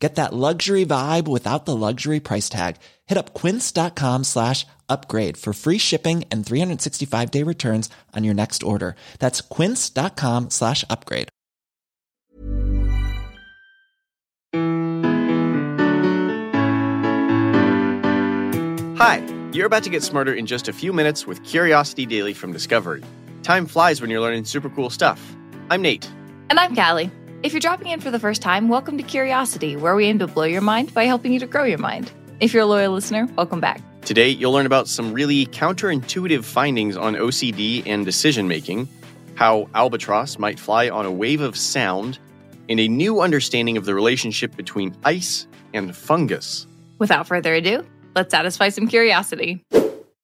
Get that luxury vibe without the luxury price tag. Hit up quince.com slash upgrade for free shipping and 365 day returns on your next order. That's quince.com slash upgrade. Hi, you're about to get smarter in just a few minutes with Curiosity Daily from Discovery. Time flies when you're learning super cool stuff. I'm Nate. And I'm Calli. If you're dropping in for the first time, welcome to Curiosity, where we aim to blow your mind by helping you to grow your mind. If you're a loyal listener, welcome back. Today, you'll learn about some really counterintuitive findings on OCD and decision making, how albatross might fly on a wave of sound, and a new understanding of the relationship between ice and fungus. Without further ado, let's satisfy some curiosity.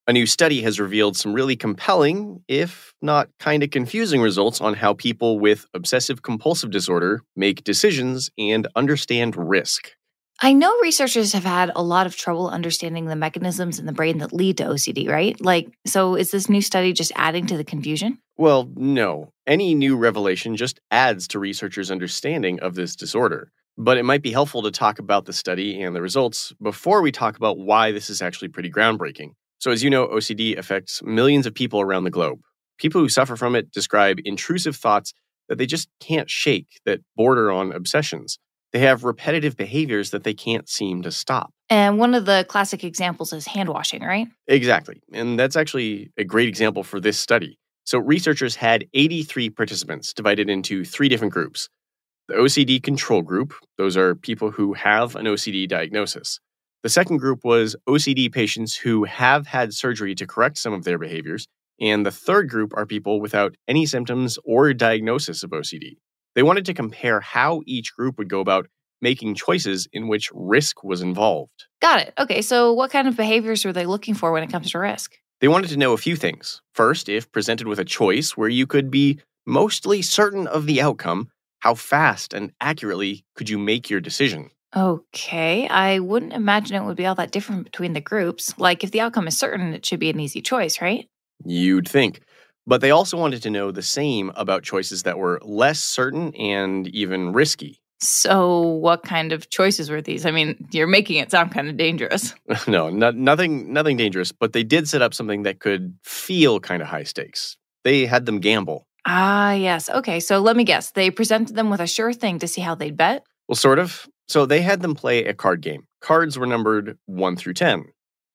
A new study has revealed some really compelling, if not kind of confusing, results on how people with obsessive compulsive disorder make decisions and understand risk. I know researchers have had a lot of trouble understanding the mechanisms in the brain that lead to OCD, right? Like, so is this new study just adding to the confusion? Well, no. Any new revelation just adds to researchers' understanding of this disorder. But it might be helpful to talk about the study and the results before we talk about why this is actually pretty groundbreaking. So, as you know, OCD affects millions of people around the globe. People who suffer from it describe intrusive thoughts that they just can't shake that border on obsessions. They have repetitive behaviors that they can't seem to stop. And one of the classic examples is hand washing, right? Exactly. And that's actually a great example for this study. So, researchers had 83 participants divided into three different groups. The OCD control group, those are people who have an OCD diagnosis. The second group was OCD patients who have had surgery to correct some of their behaviors. And the third group are people without any symptoms or diagnosis of OCD. They wanted to compare how each group would go about making choices in which risk was involved. Got it. Okay, so what kind of behaviors were they looking for when it comes to risk? They wanted to know a few things. First, if presented with a choice where you could be mostly certain of the outcome, how fast and accurately could you make your decision? Okay, I wouldn't imagine it would be all that different between the groups. Like, if the outcome is certain, it should be an easy choice, right? You'd think. But they also wanted to know the same about choices that were less certain and even risky. So, what kind of choices were these? I mean, you're making it sound kind of dangerous. no, not, nothing, nothing dangerous. But they did set up something that could feel kind of high stakes. They had them gamble. Ah, yes. Okay, so let me guess. They presented them with a sure thing to see how they'd bet. Well, sort of. So they had them play a card game. Cards were numbered 1 through 10.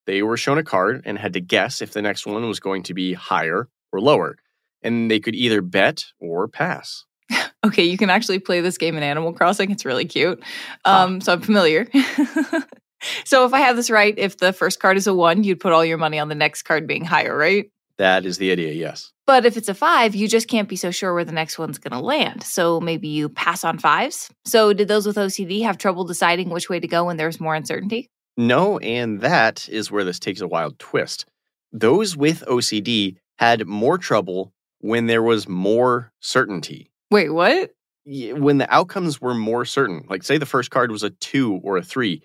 They were shown a card and had to guess if the next one was going to be higher or lower. And they could either bet or pass. okay, you can actually play this game in Animal Crossing. It's really cute. Um, ah. So I'm familiar. so if I have this right, if the first card is a one, you'd put all your money on the next card being higher, right? That is the idea, yes. But if it's a five, you just can't be so sure where the next one's going to land. So maybe you pass on fives. So did those with OCD have trouble deciding which way to go when there's more uncertainty? No, and that is where this takes a wild twist. Those with OCD had more trouble when there was more certainty. Wait, what? When the outcomes were more certain, like say the first card was a two or a three,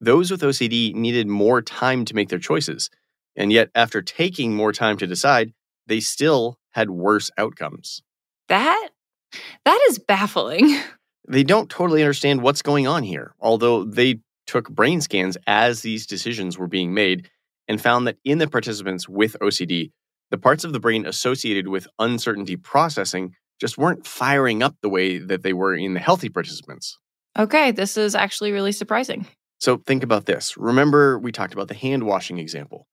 those with OCD needed more time to make their choices. And yet, after taking more time to decide, they still had worse outcomes. That that is baffling. They don't totally understand what's going on here, although they took brain scans as these decisions were being made and found that in the participants with OCD, the parts of the brain associated with uncertainty processing just weren't firing up the way that they were in the healthy participants. Okay, this is actually really surprising. So think about this. Remember, we talked about the hand washing example.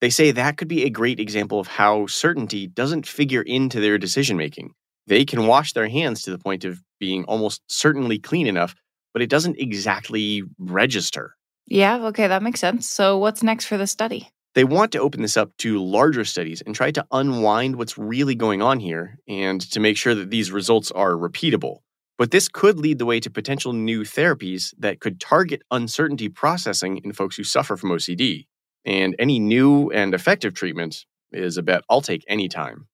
They say that could be a great example of how certainty doesn't figure into their decision making. They can wash their hands to the point of being almost certainly clean enough, but it doesn't exactly register. Yeah, okay, that makes sense. So, what's next for the study? They want to open this up to larger studies and try to unwind what's really going on here and to make sure that these results are repeatable. But this could lead the way to potential new therapies that could target uncertainty processing in folks who suffer from OCD. And any new and effective treatment is a bet I'll take any time.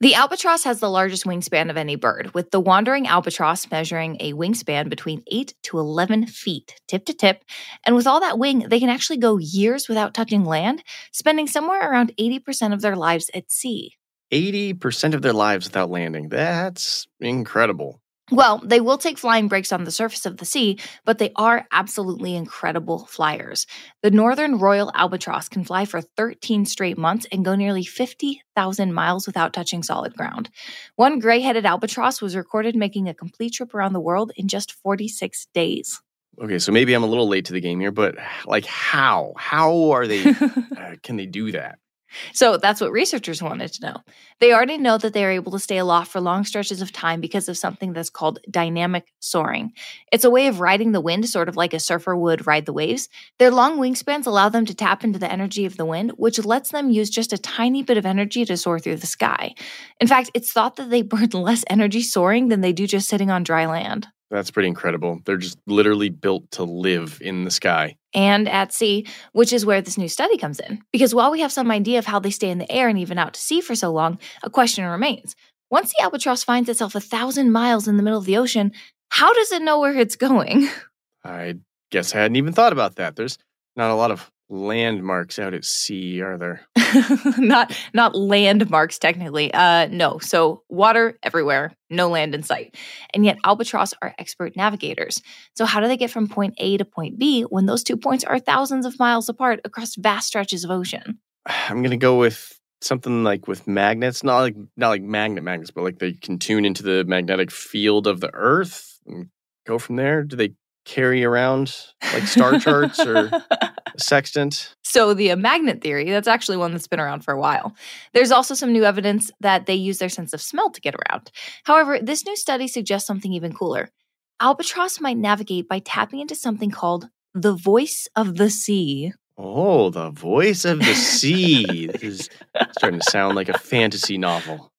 The albatross has the largest wingspan of any bird, with the wandering albatross measuring a wingspan between 8 to 11 feet, tip to tip. And with all that wing, they can actually go years without touching land, spending somewhere around 80% of their lives at sea. 80% of their lives without landing. That's incredible. Well, they will take flying breaks on the surface of the sea, but they are absolutely incredible flyers. The northern royal albatross can fly for 13 straight months and go nearly 50,000 miles without touching solid ground. One gray headed albatross was recorded making a complete trip around the world in just 46 days. Okay, so maybe I'm a little late to the game here, but like how? How are they uh, can they do that? So that's what researchers wanted to know. They already know that they are able to stay aloft for long stretches of time because of something that's called dynamic soaring. It's a way of riding the wind, sort of like a surfer would ride the waves. Their long wingspans allow them to tap into the energy of the wind, which lets them use just a tiny bit of energy to soar through the sky. In fact, it's thought that they burn less energy soaring than they do just sitting on dry land. That's pretty incredible. They're just literally built to live in the sky. and at sea, which is where this new study comes in. Because while we have some idea of how they stay in the air and even out to sea for so long, a question remains. Once the albatross finds itself a thousand miles in the middle of the ocean, how does it know where it's going? I guess I hadn't even thought about that. There's not a lot of landmarks out at sea, are there? not not landmarks technically. Uh no. So water everywhere, no land in sight. And yet albatross are expert navigators. So how do they get from point A to point B when those two points are thousands of miles apart across vast stretches of ocean? I'm gonna go with something like with magnets, not like not like magnet magnets, but like they can tune into the magnetic field of the Earth and go from there. Do they carry around like star charts or sextant? So the magnet theory, that's actually one that's been around for a while. There's also some new evidence that they use their sense of smell to get around. However, this new study suggests something even cooler. Albatross might navigate by tapping into something called the voice of the sea. Oh, the voice of the sea. this is starting to sound like a fantasy novel.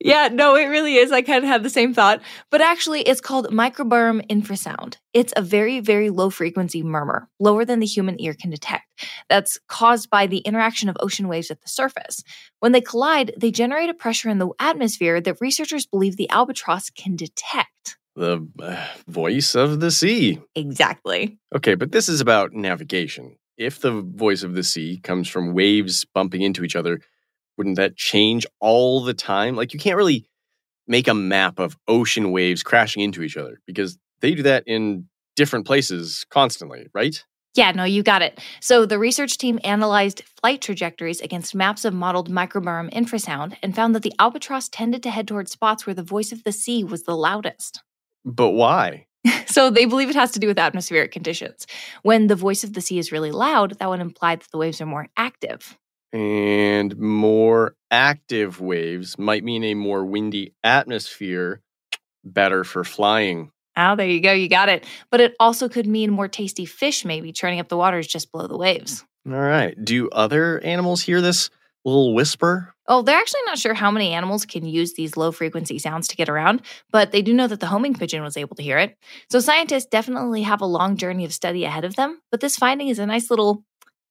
Yeah, no, it really is. I kind of had the same thought, but actually, it's called microbarom infrasound. It's a very, very low frequency murmur, lower than the human ear can detect, that's caused by the interaction of ocean waves at the surface. When they collide, they generate a pressure in the atmosphere that researchers believe the albatross can detect. The uh, voice of the sea. Exactly. Okay, but this is about navigation. If the voice of the sea comes from waves bumping into each other, wouldn't that change all the time? Like, you can't really make a map of ocean waves crashing into each other because they do that in different places constantly, right? Yeah, no, you got it. So the research team analyzed flight trajectories against maps of modeled microbarom infrasound and found that the albatross tended to head toward spots where the voice of the sea was the loudest. But why? So they believe it has to do with atmospheric conditions. When the voice of the sea is really loud, that would imply that the waves are more active. And more active waves might mean a more windy atmosphere, better for flying. Oh, there you go. You got it. But it also could mean more tasty fish, maybe churning up the waters just below the waves. All right. Do other animals hear this little whisper? Oh, they're actually not sure how many animals can use these low frequency sounds to get around, but they do know that the homing pigeon was able to hear it. So scientists definitely have a long journey of study ahead of them, but this finding is a nice little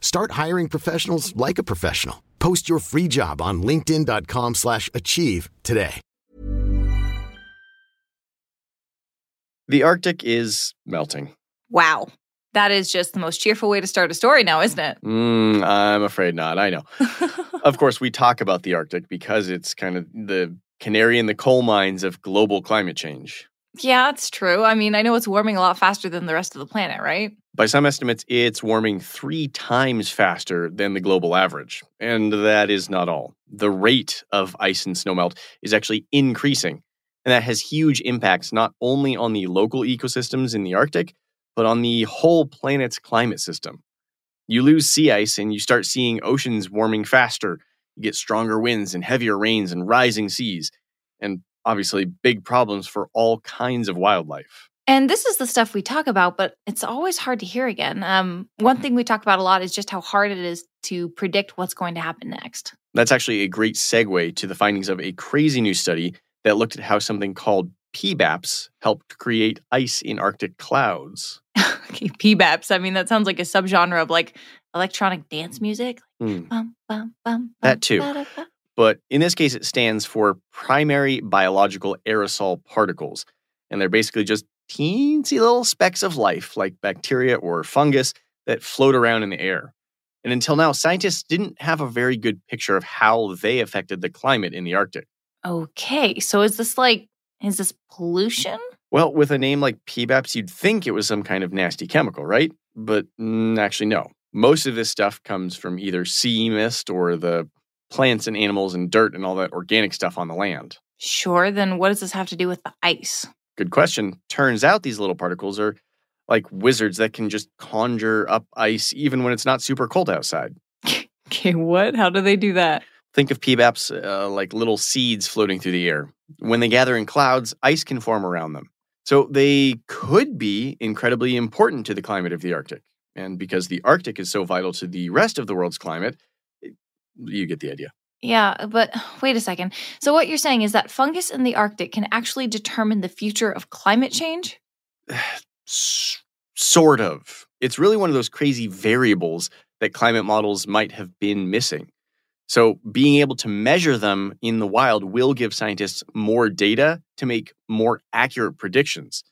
Start hiring professionals like a professional. Post your free job on linkedin.com/achieve slash achieve today. The Arctic is melting. Wow. That is just the most cheerful way to start a story now, isn't it? Mm, I'm afraid not. I know. of course, we talk about the Arctic because it's kind of the canary in the coal mines of global climate change. Yeah, it's true. I mean, I know it's warming a lot faster than the rest of the planet, right? By some estimates, it's warming three times faster than the global average. And that is not all. The rate of ice and snowmelt is actually increasing. And that has huge impacts not only on the local ecosystems in the Arctic, but on the whole planet's climate system. You lose sea ice and you start seeing oceans warming faster. You get stronger winds and heavier rains and rising seas. and obviously big problems for all kinds of wildlife. And this is the stuff we talk about, but it's always hard to hear again. Um, one thing we talk about a lot is just how hard it is to predict what's going to happen next. That's actually a great segue to the findings of a crazy new study that looked at how something called PBAPs helped create ice in Arctic clouds. okay, PBAPs. I mean, that sounds like a subgenre of like electronic dance music. Hmm. Bum, bum, bum, That too. But in this case, it stands for primary biological aerosol particles. And they're basically just teensy little specks of life, like bacteria or fungus, that float around in the air. And until now, scientists didn't have a very good picture of how they affected the climate in the Arctic. Okay, so is this like, is this pollution? Well, with a name like PBAPs, you'd think it was some kind of nasty chemical, right? But mm, actually, no. Most of this stuff comes from either sea mist or the plants and animals and dirt and all that organic stuff on the land. Sure, then what does this have to do with the ice? Good question. Turns out these little particles are like wizards that can just conjure up ice even when it's not super cold outside. Okay, what? How do they do that? Think of PBAPs uh, like little seeds floating through the air. When they gather in clouds, ice can form around them. So they could be incredibly important to the climate of the Arctic. And because the Arctic is so vital to the rest of the world's climate, you get the idea. Yeah, but wait a second. So what you're saying is that fungus in the Arctic can actually determine the future of climate change? Sort of. It's really one of those crazy variables that climate models might have been missing. So, being able to measure them in the wild will give scientists more data to make more accurate predictions.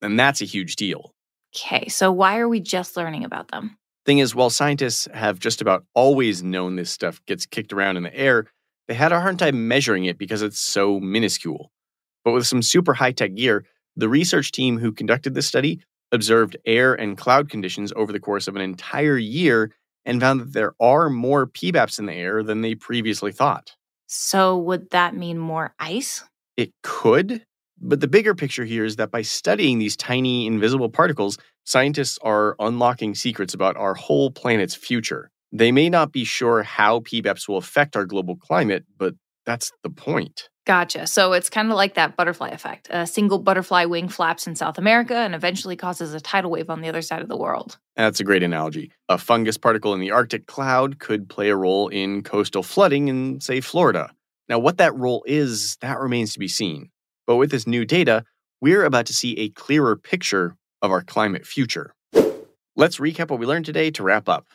And that's a huge deal. Okay, so why are we just learning about them? Thing is, while scientists have just about always known this stuff gets kicked around in the air, they had a hard time measuring it because it's so minuscule. But with some super high tech gear, the research team who conducted this study observed air and cloud conditions over the course of an entire year and found that there are more PBAPs in the air than they previously thought. So would that mean more ice? It could, but the bigger picture here is that by studying these tiny invisible particles, scientists are unlocking secrets about our whole planet's future. They may not be sure how PBAPs will affect our global climate, but that's the point. Gotcha. So it's kind of like that butterfly effect. A single butterfly wing flaps in South America and eventually causes a tidal wave on the other side of the world. That's a great analogy. A fungus particle in the Arctic cloud could play a role in coastal flooding in, say, Florida. Now, what that role is, that remains to be seen. But with this new data, we're about to see a clearer picture of our climate future. Let's recap what we learned today to wrap up.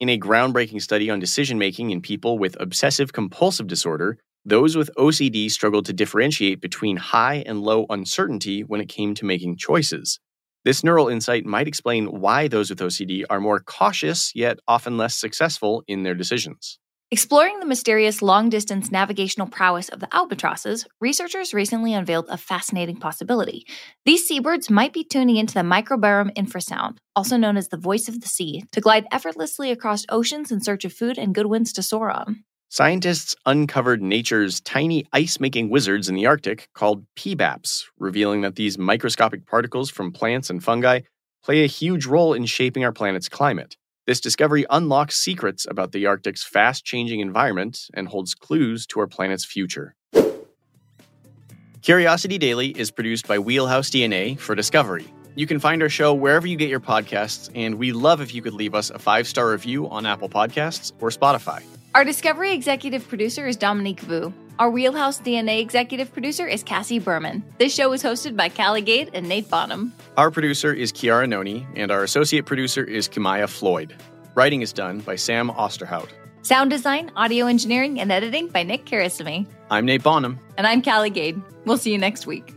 In a groundbreaking study on decision making in people with obsessive compulsive disorder, those with OCD struggled to differentiate between high and low uncertainty when it came to making choices. This neural insight might explain why those with OCD are more cautious, yet often less successful in their decisions. Exploring the mysterious long distance navigational prowess of the albatrosses, researchers recently unveiled a fascinating possibility. These seabirds might be tuning into the microbarom infrasound, also known as the voice of the sea, to glide effortlessly across oceans in search of food and good winds to soar on. Scientists uncovered nature's tiny ice making wizards in the Arctic called PBAPs, revealing that these microscopic particles from plants and fungi play a huge role in shaping our planet's climate. This discovery unlocks secrets about the Arctic's fast changing environment and holds clues to our planet's future. Curiosity Daily is produced by Wheelhouse DNA for Discovery. You can find our show wherever you get your podcasts, and we love if you could leave us a five star review on Apple Podcasts or Spotify. Our Discovery executive producer is Dominique Vu. Our Wheelhouse DNA executive producer is Cassie Berman. This show is hosted by Calli Gade and Nate Bonham. Our producer is Kiara Noni, and our associate producer is Kimaya Floyd. Writing is done by Sam Osterhout. Sound design, audio engineering, and editing by Nick Karasamy. I'm Nate Bonham. And I'm Calli Gade. We'll see you next week.